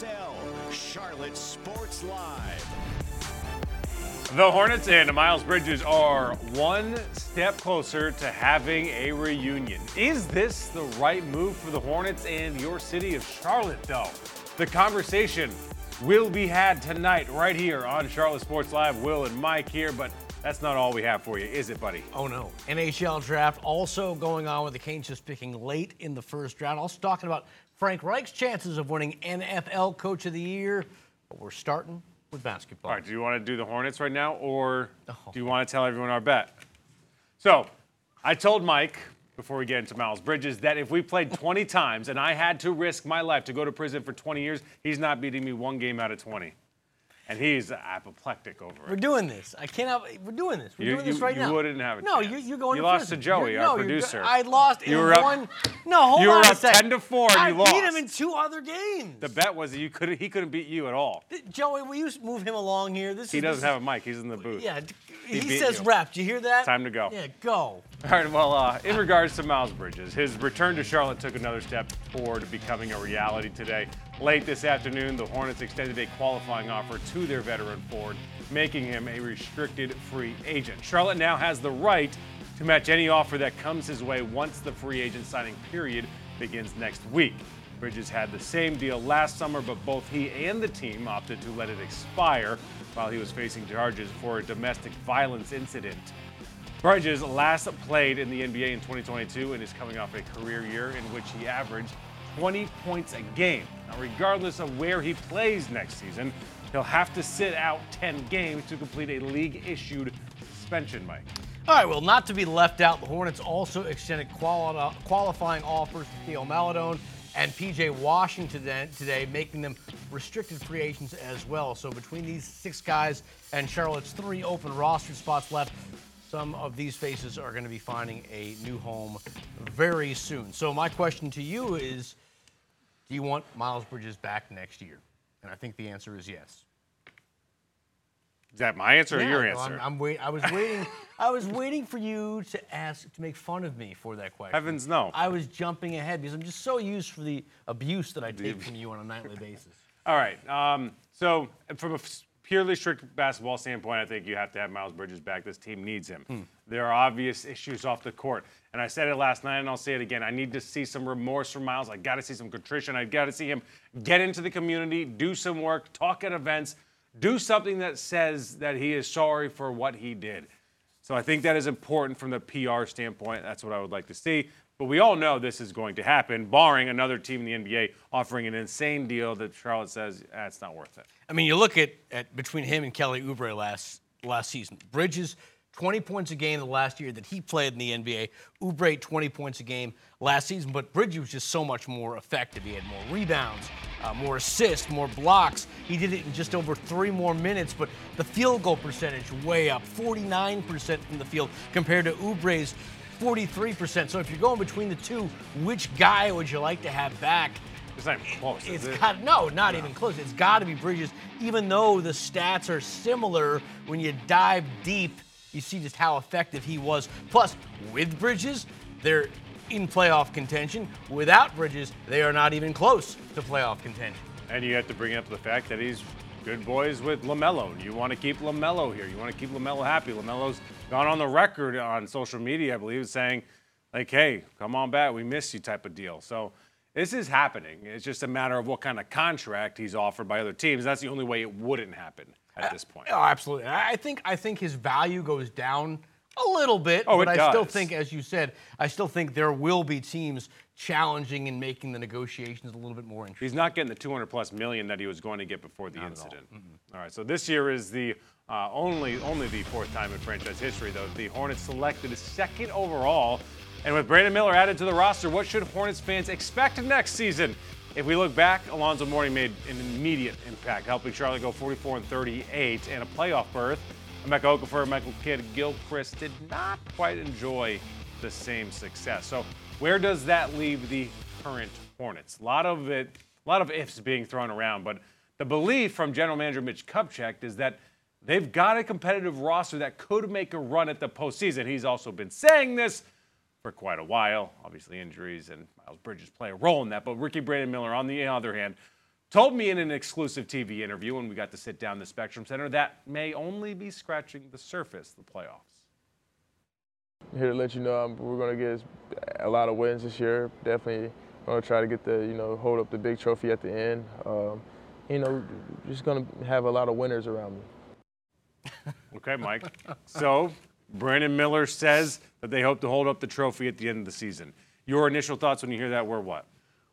XL, Charlotte Sports Live. The Hornets and Miles Bridges are one step closer to having a reunion. Is this the right move for the Hornets and your city of Charlotte, though? The conversation will be had tonight right here on Charlotte Sports Live. Will and Mike here, but that's not all we have for you, is it, buddy? Oh no. NHL draft also going on with the Canes just picking late in the first round. Also talking about Frank Reich's chances of winning NFL Coach of the Year. But we're starting with basketball. All right, do you want to do the Hornets right now, or Oh. do you want to tell everyone our bet? So, I told Mike before we get into Miles Bridges that if we played 20 times and I had to risk my life to go to prison for 20 years, he's not beating me one game out of 20. And he's apoplectic over it. We're doing this. I cannot. We're doing this. We're You- doing this right you now. You wouldn't have a No, chance. you're, you're going. You to lost to. Joey, You're- our no, producer. I lost You were up- one. No, hold on. you were up. 10 to 4 and I you beat him in two other games. The bet was that you could he couldn't beat you at all. Joey, will you move him along here? This He is, doesn't this have a mic. He's in the booth. Yeah, He he, says you. rep. Do you hear that? Time to go. Yeah, go. All right, well, uh, in regards to Miles Bridges, his return to Charlotte took another step forward to becoming a reality today. Late this afternoon, the Hornets extended a qualifying offer to their veteran forward, making him a restricted free agent. Charlotte now has the right to match any offer that comes his way once the free agent signing period begins next week. Bridges had the same deal last summer, but both he and the team opted to let it expire while he was facing charges for a domestic violence incident. Bridges last played in the NBA in 2022 and is coming off a career year in which he averaged 20 points a game. Now, regardless of where he plays next season, he'll have to sit out 10 games to complete a league issued suspension, Mike. All right, well, not to be left out, the Hornets also extended quali- qualifying offers to Theo Maledon and PJ Washington today, today, making them restricted free agents as well. So between these six guys and Charlotte's three open roster spots left, some of these faces are going to be finding a new home very soon. So my question to you is, do you want Miles Bridges back next year? And I think the answer is yes. Is that my answer or your Yeah, answer? I'm, I'm wait, I was waiting. I was waiting for you to ask to make fun of me for that question. Heavens no. I was jumping ahead because I'm just so used for the abuse that I take from you on a nightly basis. All right. Um, so, from a f- purely strict basketball standpoint, I think you have to have Miles Bridges back. This team needs him. Hmm. There are obvious issues off the court. And I said it last night, and I'll say it again. I need to see some remorse from Miles. I got to see some contrition. I got to see him get into the community, do some work, talk at events, do something that says that he is sorry for what he did. So I think that is important from the PR standpoint. That's what I would like to see. But we all know this is going to happen, barring another team in the NBA offering an insane deal that Charlotte says ah, it's not worth it. I mean, you look at, at between him and Kelly Oubre last last season. Bridges, 20 points a game the last year that he played in the NBA. Oubre, 20 points a game last season. But Bridges was just so much more effective. He had more rebounds, uh, more assists, more blocks. He did it in just over three more minutes. But the field goal percentage way up, 49% from the field compared to Oubre's 43%. So if you're going between the two, which guy would you like to have back? It's not even close. It's it? got no, not even close. It's got to be Bridges. Even though the stats are similar, when you dive deep, you see just how effective he was. Plus, with Bridges, they're in playoff contention. Without Bridges, they are not even close to playoff contention. And you have to bring up the fact that he's good boys with LaMelo. You want to keep LaMelo here. You want to keep LaMelo happy. LaMelo's gone on the record on social media, I believe, saying, like, hey, come on back. We miss you type of deal. So this is happening. It's just a matter of what kind of contract he's offered by other teams. That's the only way it wouldn't happen at this point. Uh, oh, absolutely. I think I think his value goes down a little bit, Oh, but I still think, as you said, I still think there will be teams challenging and making the negotiations a little bit more interesting. He's not getting the 200 plus million that he was going to get before the incident. all right, so this year is the uh, only only the fourth time in franchise history though the Hornets selected second overall, and with Brandon Miller added to the roster, what should Hornets fans expect next season? If we look back, Alonzo Mourning made an immediate impact, helping Charlotte go 44 and 38 and a playoff berth. Emeka Okafor, Michael Kidd, Gilchrist did not quite enjoy the same success. So where does that leave the current Hornets? A lot of it, a lot of ifs being thrown around, but the belief from General Manager Mitch Kupchak is that they've got a competitive roster that could make a run at the postseason. He's also been saying this for quite a while. Obviously, injuries and Miles Bridges play a role in that. But Ricky Brandon Miller, on the other hand, told me in an exclusive TV interview when we got to sit down the Spectrum Center that may only be scratching the surface the playoffs. Here to let you know um, we're going to get a lot of wins this year. Definitely going to try to get the, you know, hold up the big trophy at the end. Um, you know, just going to have a lot of winners around me. Okay, Mike. so Brandon Miller says that they hope to hold up the trophy at the end of the season. Your initial thoughts when you hear that were what?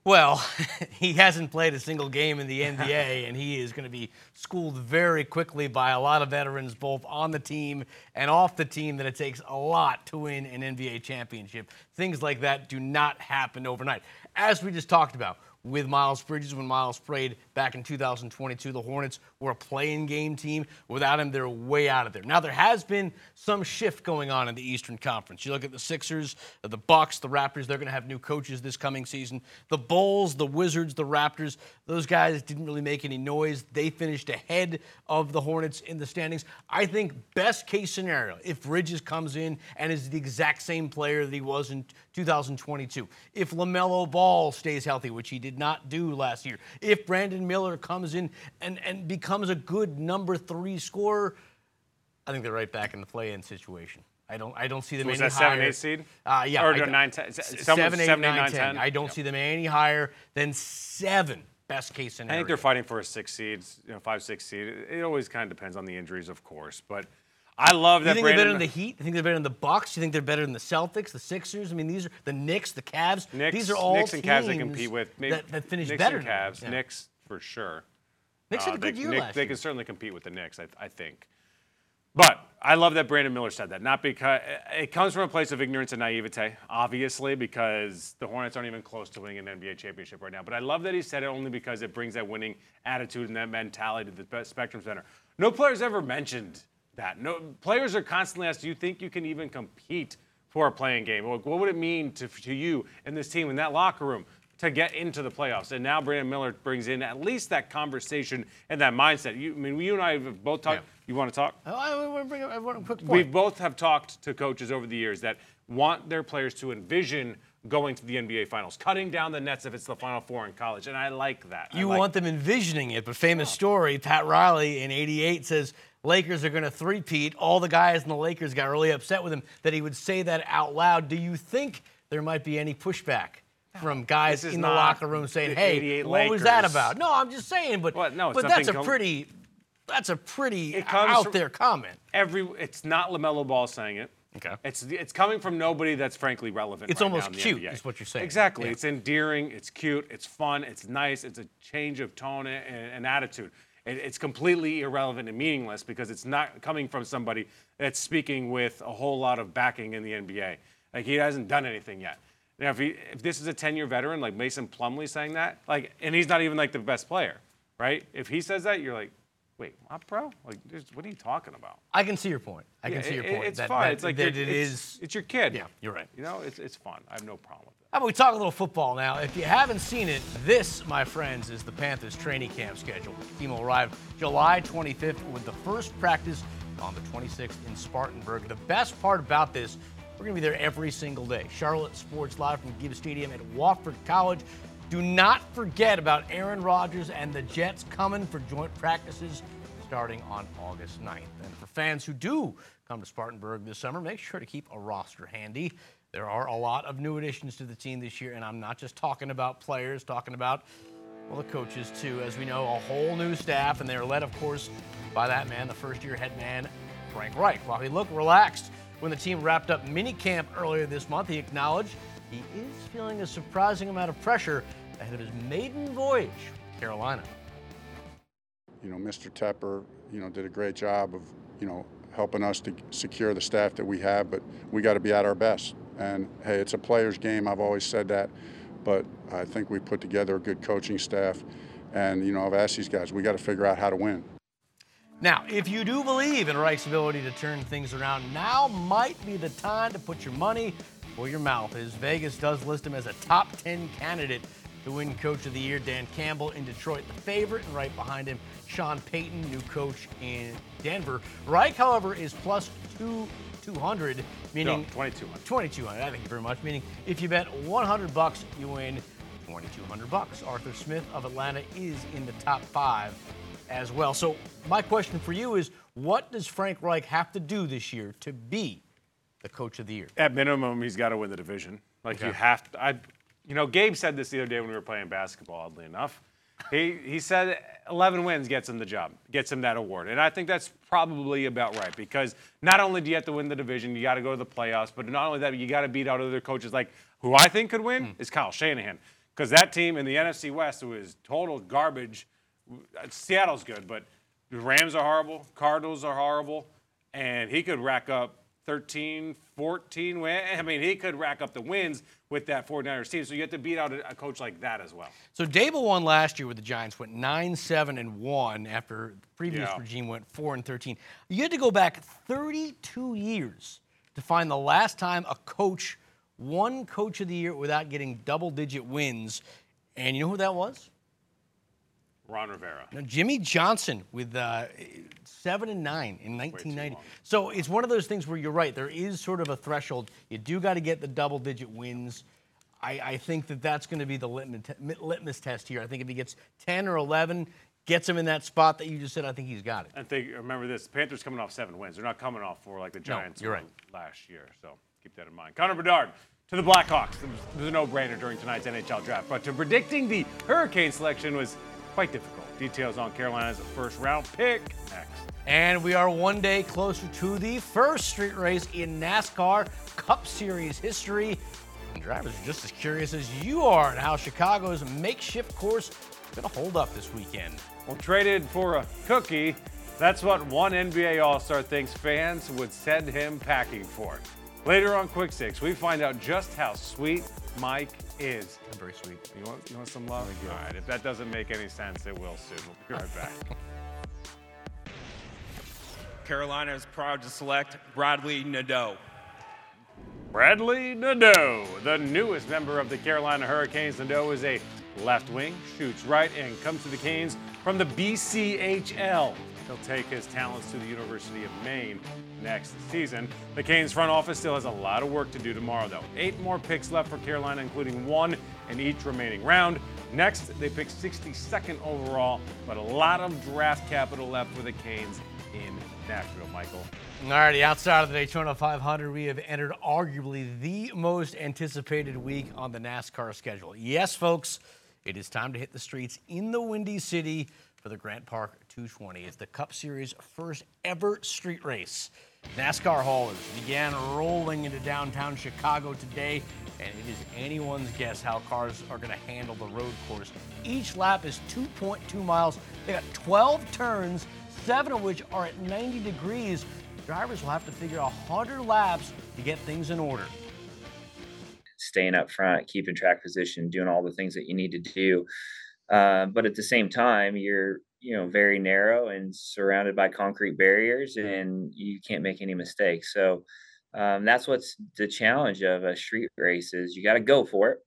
Well, he hasn't played a single game in the NBA, and he is going to be schooled very quickly by a lot of veterans, both on the team and off the team, that it takes a lot to win an NBA championship. Things like that do not happen overnight. As we just talked about, with Miles Bridges when Miles played back in 2022. The Hornets were a play-in game team. Without him, they're way out of there. Now there has been some shift going on in the Eastern Conference. You look at the Sixers, the Bucks, the Raptors. They're going to have new coaches this coming season. The Bulls, the Wizards, the Raptors. Those guys didn't really make any noise. They finished ahead of the Hornets in the standings. I think best case scenario if Bridges comes in and is the exact same player that he was in 2022. If LaMelo Ball stays healthy, which he did not do last year. If Brandon Miller comes in and, and becomes a good number three scorer, I think they're right back in the play-in situation. I don't. I don't see them So was any that seven, higher. eight seed? Uh, yeah, Or I nine, ten- seven, eight, seven, eight, nine, nine, 10. ten. I don't see them any higher than seven. Best case scenario. I think they're fighting for a six seed, you know, five, six seed. It always kind of depends on the injuries, of course. But I love that. You that think they're better Brandon than the Heat? You think they're better than the Bucks? You think they're better than the Celtics, the Sixers? I mean, these are the Knicks, the Cavs. Knicks, these are all Knicks and Cavs they compete with. Maybe that, that finish Knicks better. and. Cavs. Yeah. Knicks for sure. Knicks had Uh, a good they, year Nick- last they year. can certainly compete with the Knicks, I, I think. But I love that Brandon Miller said that. Not because it comes from a place of ignorance and naivete, obviously, because the Hornets aren't even close to winning an NBA championship right now. But I love that he said it only because it brings that winning attitude and that mentality to the Spectrum Center. No players ever mentioned that. No players are constantly asked, "Do you think you can even compete for a play-in game? Like, what would it mean to, to you and this team in that locker room?" to get into the playoffs. And now Brandon Miller brings in at least that conversation and that mindset. You, I mean, you and I have both talked. Yeah. You want to talk? Oh, I want to bring up a quick point. We both have talked to coaches over the years that want their players to envision going to the NBA Finals, cutting down the nets if it's the Final Four in college, and I like that. You like- want them envisioning it, but famous story, Pat Riley in 88 says Lakers are going to three-peat. All the guys in the Lakers got really upset with him that he would say that out loud. Do you think there might be any pushback from guys in the locker room saying, the "Hey, 88 what was that about?" No, I'm just saying, but? No, but that's a com- pretty that's a pretty out there comment. every. It's not LaMelo Ball saying it. Okay. It's it's coming from nobody that's frankly relevant. It's right almost now in the cute, is what you're saying. Exactly. Yeah. It's endearing. It's cute. It's fun. It's nice. It's a change of tone and, and attitude. It, it's completely irrelevant and meaningless because it's not coming from somebody that's speaking with a whole lot of backing in the NBA. Like he hasn't done anything yet. Now, if, he, if this is a 10-year veteran like Mason Plumlee saying that, like, and he's not even like the best player, right? If he says that, you're like, wait, what, bro? Like, what are you talking about? I can see your point. I can Yeah, see your point. It's that, fun. that- it's like that it it's, is- It's your kid. Yeah, you're right. You know, it's it's fun. I have no problem with it. How about we talk a little football now? If you haven't seen it, this, my friends, is the Panthers training camp schedule. The team will arrive July 25th with the first practice on the 26th in Spartanburg. The best part about this, we're going to be there every single day. Charlotte Sports Live from Gibbs Stadium at Wofford College. Do not forget about Aaron Rodgers and the Jets coming for joint practices starting on August 9th. And for fans who do come to Spartanburg this summer, make sure to keep a roster handy. There are a lot of new additions to the team this year, and I'm not just talking about players, talking about well, the coaches too. As we know, a whole new staff, and they're led, of course, by that man, the first-year head man, Frank Reich. While he looked relaxed when the team wrapped up minicamp earlier this month, he acknowledged he is feeling a surprising amount of pressure ahead of his maiden voyage, Carolina. you know, Mr. Tepper, you know, did a great job of, you know, helping us to secure the staff that we have, but we got to be at our best. And hey, it's a player's game. I've always said that, but I think we put together a good coaching staff. And you know, I've asked these guys, we got to figure out how to win. Now, if you do believe in Reich's ability to turn things around, now might be the time to put your money where your mouth is. Vegas does list him as a top 10 candidate to win Coach of the Year. Dan Campbell in Detroit, the favorite, and right behind him, Sean Payton, new coach in Denver. Reich, however, is plus two 200, meaning No, 2200. 2200. I thank you very much. Meaning, if you bet 100 bucks, you win 2,200 bucks. Arthur Smith of Atlanta is in the top five as well. So my question for you is, what does Frank Reich have to do this year to be the coach of the year? At minimum, he's got to win the division. Like you have to. I, you know, Gabe said this the other day when we were playing basketball. Oddly enough, he he said 11 wins gets him the job, gets him that award, and I think that's probably about right because not only do you have to win the division, you got to go to the playoffs, but not only that, you got to beat out other coaches. Like who I think could win hmm. is Kyle Shanahan because that team in the NFC West was total garbage. Uh, Seattle's good, but the Rams are horrible, Cardinals are horrible, and he could rack up 13, 14 wins. I mean, he could rack up the wins with that 49ers team. So you have to beat out a, a coach like that as well. So Daboll won last year with the Giants, went 9 7 and 1 after the previous Yeah. regime went 4 and 13. You had to go back 32 years to find the last time a coach won coach of the year without getting double digit wins. And you know who that was? Ron Rivera. Now, Jimmy Johnson with uh, seven and nine in 1990. So it's one of those things where you're right. There is sort of a threshold. You do got to get the double-digit wins. I, I think that that's going to be the litmus, te- litmus test here. I think if he gets 10 or 11, gets him in that spot that you just said, I think he's got it. And think, remember this: the Panthers coming off seven wins. They're not coming off four like the Giants you're right. last year. So keep that in mind. Connor Bedard to the Blackhawks. It was, it was a no-brainer during tonight's NHL draft. But to predicting the Hurricane selection was quite difficult. Details on Carolina's first-round pick next. And we are one day closer to the first street race in NASCAR Cup Series history. And drivers are just as curious as you are at how Chicago's makeshift course is going to hold up this weekend. Well, traded for a cookie. That's what one NBA All Star thinks fans would send him packing for. Later on Quick Six, we find out just how sweet Mike is. I'm very sweet. You want, you want some love? All right, if that doesn't make any sense, it will soon. We'll be right back. Carolina is proud to select Bradley Nadeau. Bradley Nadeau, the newest member of the Carolina Hurricanes. Nadeau is a left wing, shoots right, and comes to the Canes from the BCHL. He'll take his talents to the University of Maine next season. The Canes front office still has a lot of work to do tomorrow, though. Eight more picks left for Carolina, including one in each remaining round. Next, they pick 62nd overall, but a lot of draft capital left for the Canes in Nashville, Michael. All righty, outside of the Daytona 500, we have entered arguably the most anticipated week on the NASCAR schedule. Yes, folks, it is time to hit the streets in the Windy City for the Grant Park 220. It's the Cup Series' first ever street race. NASCAR haulers began rolling into downtown Chicago today, and it is anyone's guess how cars are going to handle the road course. Each lap is 2.2 miles. They got 12 turns, seven of which are at 90 degrees. Drivers will have to figure 100 laps to get things in order. Staying up front, keeping track position, doing all the things that you need to do. Uh, but at the same time, you're you know very narrow and surrounded by concrete barriers, and you can't make any mistakes. So um, that's what's the challenge of a street race is you got to go for it.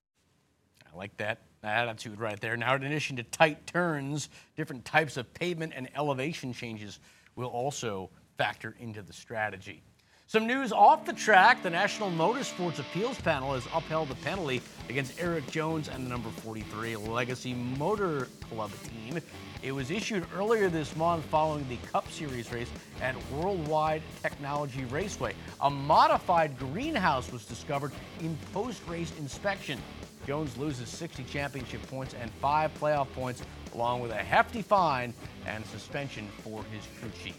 I like that attitude right there. Now, in addition to tight turns, different types of pavement and elevation changes will also factor into the strategy. Some news off the track. The National Motorsports Appeals Panel has upheld the penalty against Erik Jones and the number 43 Legacy Motor Club team. It was issued earlier this month following the Cup Series race at Worldwide Technology Raceway. A modified greenhouse was discovered in post race inspection. Jones loses 60 championship points and five playoff points, along with a hefty fine and suspension for his crew chief.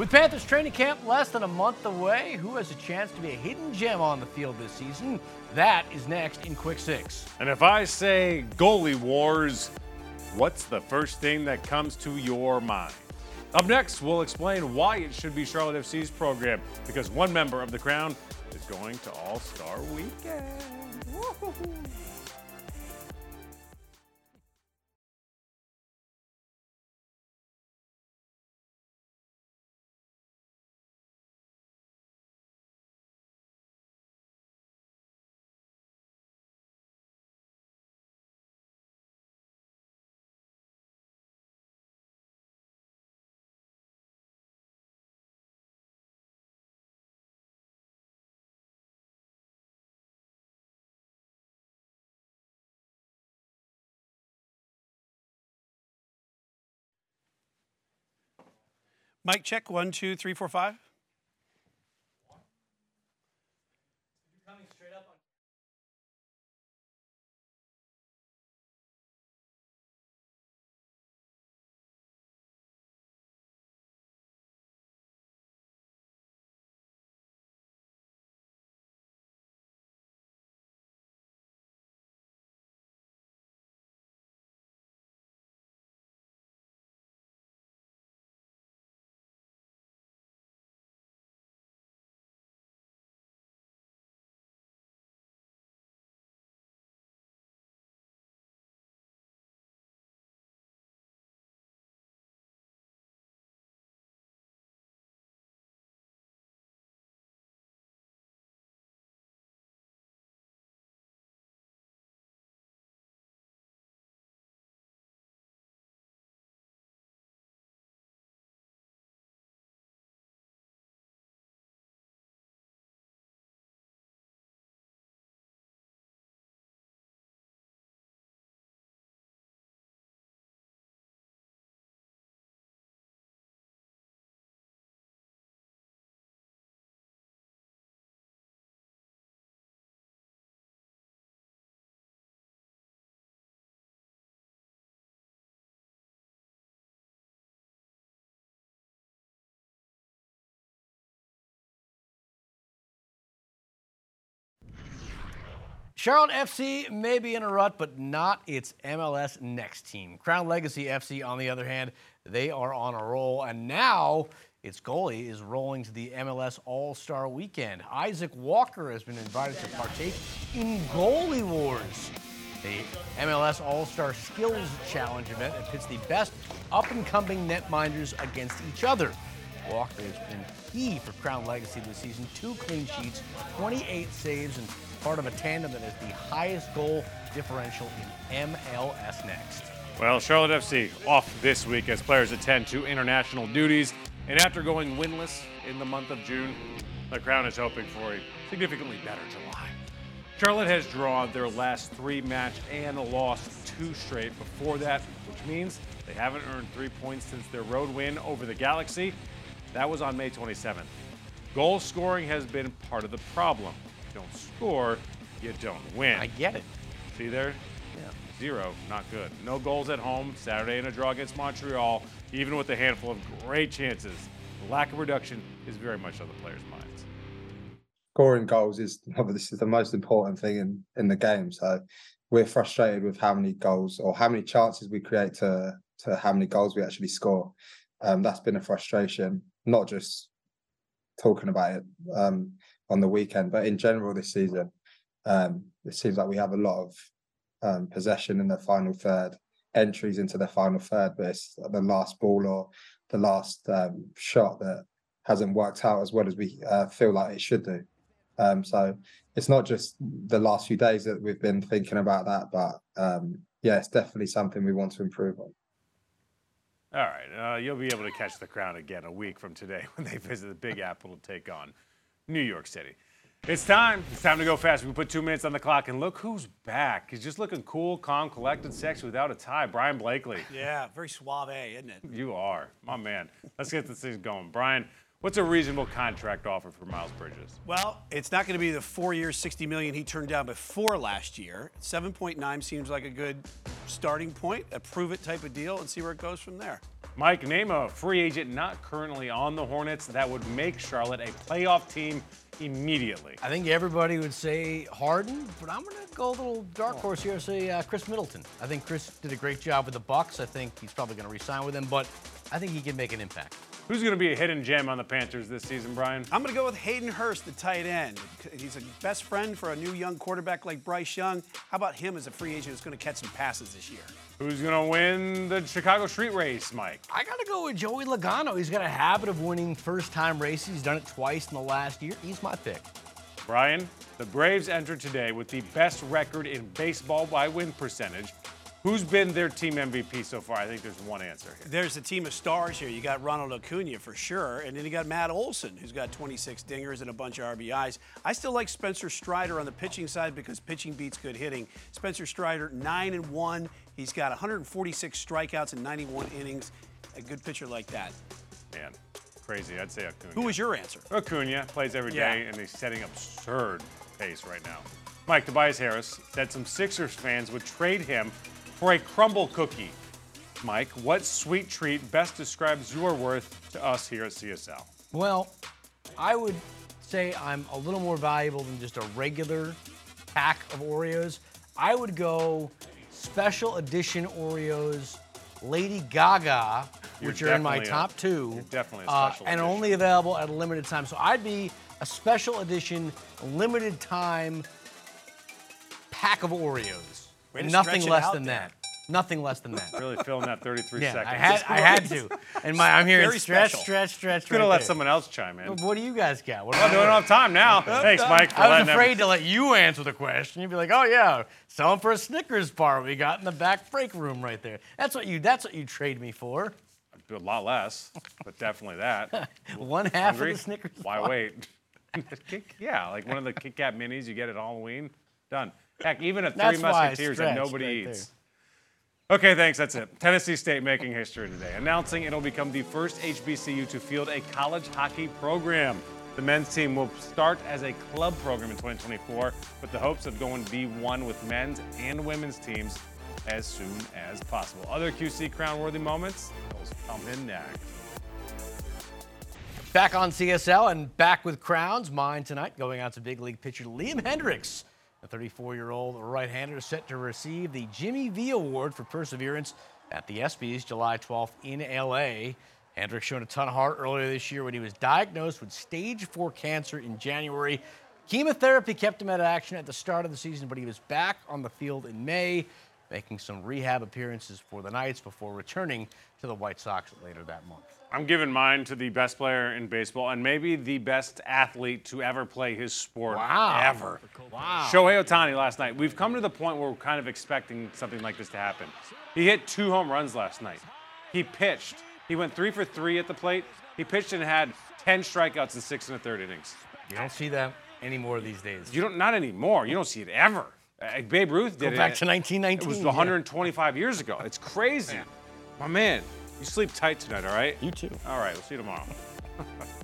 With Panthers training camp less than a month away, who has a chance to be a hidden gem on the field this season? That is next in Quick Six. And if I say goalie wars, what's the first thing that comes to your mind? Up next, we'll explain why it should be Charlotte FC's program because one member of the Crown is going to All Star Weekend. Woo-hoo-hoo. Mike, check one, two, three, four, five. Charlotte FC may be in a rut, but not its MLS next team. Crown Legacy FC, on the other hand, they are on a roll, and now its goalie is rolling to the MLS All Star Weekend. Isaac Walker has been invited to partake in Goalie Wars, the MLS All Star Skills Challenge event that pits the best up and coming netminders against each other. Walker has been key for Crown Legacy this season. Two clean sheets, 28 saves, and part of a tandem that has the highest goal differential in MLS next. Well, Charlotte FC off this week as players attend to international duties. And after going winless in the month of June, the Crown is hoping for a significantly better July. Charlotte has drawn their last three match and lost two straight before that, which means they haven't earned three points since their road win over the Galaxy. That was on May 27th. Goal scoring has been part of the problem. You don't score, you don't win. I get it. See there? Yeah. Zero, not good. No goals at home. Saturday in a draw against Montreal, even with a handful of great chances. The lack of production is very much on the players' minds. Scoring goals is this is the most important thing in in the game. So we're frustrated with how many goals or how many chances we create to to how many goals we actually score. Um, that's been a frustration, not just talking about it um, on the weekend, but in general this season. Um, it seems like we have a lot of um, possession in the final third, entries into the final third, but it's the last ball or the last um, shot that hasn't worked out as well as we uh, feel like it should do. Um, so it's not just the last few days that we've been thinking about that, but um, yeah, it's definitely something we want to improve on. All right, uh, you'll be able to catch the crown again a week from today when they visit the Big Apple to take on New York City. It's time. It's time to go fast. We put two minutes on the clock, and look who's back. He's just looking cool, calm, collected, sexy without a tie. Brian Blakely. Yeah, very suave, isn't it? You are, my man. Let's get this thing going. Brian, what's a reasonable contract offer for Miles Bridges? Well, it's not going to be the four years, 60 million he turned down before last year. 7.9 seems like a good starting point, a prove it type of deal, and see where it goes from there. Mike, name a free agent not currently on the Hornets that would make Charlotte a playoff team immediately. I think everybody would say Harden, but I'm going to go a little dark horse here and say uh, Khris Middleton. I think Khris did a great job with the Bucks. I think he's probably going to resign with them, but I think he can make an impact. Who's going to be a hidden gem on the Panthers this season, Brian? I'm going to go with Hayden Hurst, the tight end. He's a best friend for a new young quarterback like Bryce Young. How about him as a free agent who's going to catch some passes this year? Who's going to win the Chicago Street Race, Mike? I got to go with Joey Logano. He's got a habit of winning first time races. He's done it twice in the last year. He's my pick. Brian, the Braves entered today with the best record in baseball by win percentage. Who's been their team MVP so far? I think there's one answer here. There's a team of stars here. You got Ronald Acuna for sure, and then you got Matt Olson, who's got 26 dingers and a bunch of RBIs. I still like Spencer Strider on the pitching side because pitching beats good hitting. Spencer Strider, 9 and 1. He's got 146 strikeouts in 91 innings. A good pitcher like that. Man, crazy. I'd say Acuna. Who was your answer? Acuna plays every Yeah. day, and he's setting absurd pace right now. Mike Tobias Harris said some Sixers fans would trade him for a Crumbl cookie. Mike, what sweet treat best describes your worth to us here at CSL? Well, I would say I'm a little more valuable than just a regular pack of Oreos. I would go special edition Oreos, Lady Gaga, You're which are in my a- top 2 you're definitely a uh, and edition. only available at a limited time. So I'd be a special edition, limited time pack of Oreos. Way to Nothing stretch it less out than there. that. Nothing less than that. Really filling that 33 Yeah, seconds. I had, I had to. And my, I'm hearing Very stretch, special. stretch, stretch. Could have right let there. someone else chime in. What do you guys got? What Oh, we don't have time now. Thanks, Mike, for I was letting them- afraid to let you answer the question. You'd be like, "Oh yeah, selling for a Snickers bar we got in the back break room right there." That's what you. That's what you trade me for. A lot less, but definitely that. One half Hungry? of the Snickers. Why bar. wait? Yeah, like one of the Kit Kat minis you get at Halloween. Done. Heck, even a Three That's Musketeers that nobody right eats. Okay, thanks. That's it. Tennessee State making history today, announcing it'll become the first HBCU to field a college hockey program. The men's team will start as a club program in 2024 with the hopes of going D1 with men's and women's teams as soon as possible. Other QC crown worthy moments, those come in next. Back on CSL and back with crowns. Mine tonight going out to big league pitcher Liam Hendriks. The 34-year-old right-hander is set to receive the Jimmy V Award for perseverance at the ESPYs July 12th in LA. Hendriks showed a ton of heart earlier this year when he was diagnosed with stage 4 cancer in January. Chemotherapy kept him out of action at the start of the season, but he was back on the field in May, making some rehab appearances for the Knights before returning to the White Sox later that month. I'm giving mine to the best player in baseball and maybe the best athlete to ever play his sport Wow. ever. Wow. Shohei Ohtani last night. We've come to the point where we're kind of expecting something like this to happen. He hit two home runs last night. He pitched. He went three for three at the plate. He pitched and had 10 strikeouts in six and a third innings. You don't see that anymore these days. You don't, not anymore. You don't see it ever. Uh, Babe Ruth did Go it. back to 1919. It was yeah. 125 years ago. It's crazy. My man, you sleep tight tonight, all right? You too. All right, we'll see you tomorrow.